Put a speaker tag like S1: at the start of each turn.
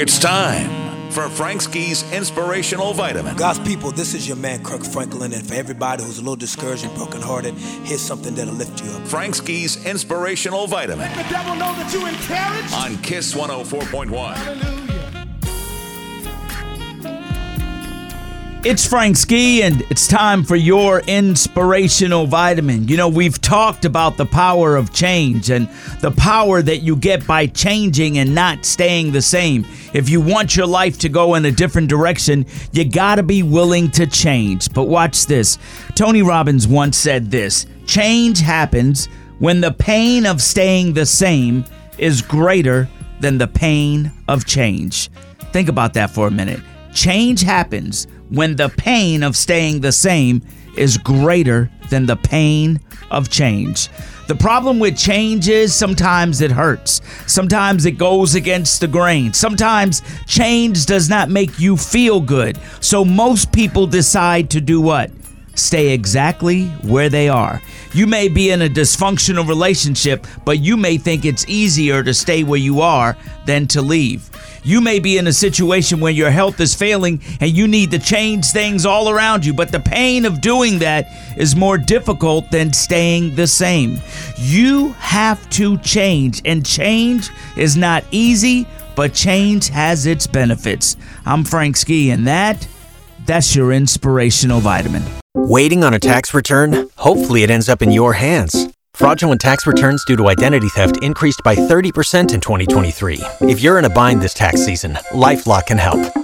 S1: It's time for Frank Ski's Inspirational Vitamin.
S2: God's people, this is your man Kirk Franklin, and for everybody who's a little discouraged and brokenhearted, here's something that'll lift you up.
S1: Frank Ski's Inspirational Vitamin.
S3: Let the devil know that you encouraged.
S1: On Kiss 104.1. Hallelujah.
S4: It's Frank Ski, and it's time for your inspirational vitamin. You know, we've talked about the power of change and the power that you get by changing and not staying the same. If you want your life to go in a different direction, you gotta be willing to change. But watch this Tony Robbins once said this change happens when the pain of staying the same is greater than the pain of change. Think about that for a minute. Change happens when the pain of staying the same is greater than the pain of change. The problem with change is sometimes it hurts. Sometimes it goes against the grain. Sometimes change does not make you feel good. So most people decide to do what? Stay exactly where they are. You may be in a dysfunctional relationship, but you may think it's easier to stay where you are than to leave. You may be in a situation where your health is failing and you need to change things all around you, but the pain of doing that is more difficult than staying the same. You have to change, and change is not easy, but change has its benefits. I'm Frank Ski, and that, that's your inspirational vitamin.
S5: Waiting on a tax return? Hopefully, it ends up in your hands Fraudulent tax returns due to identity theft increased by 30% in 2023. If you're in a bind this tax season, LifeLock can help.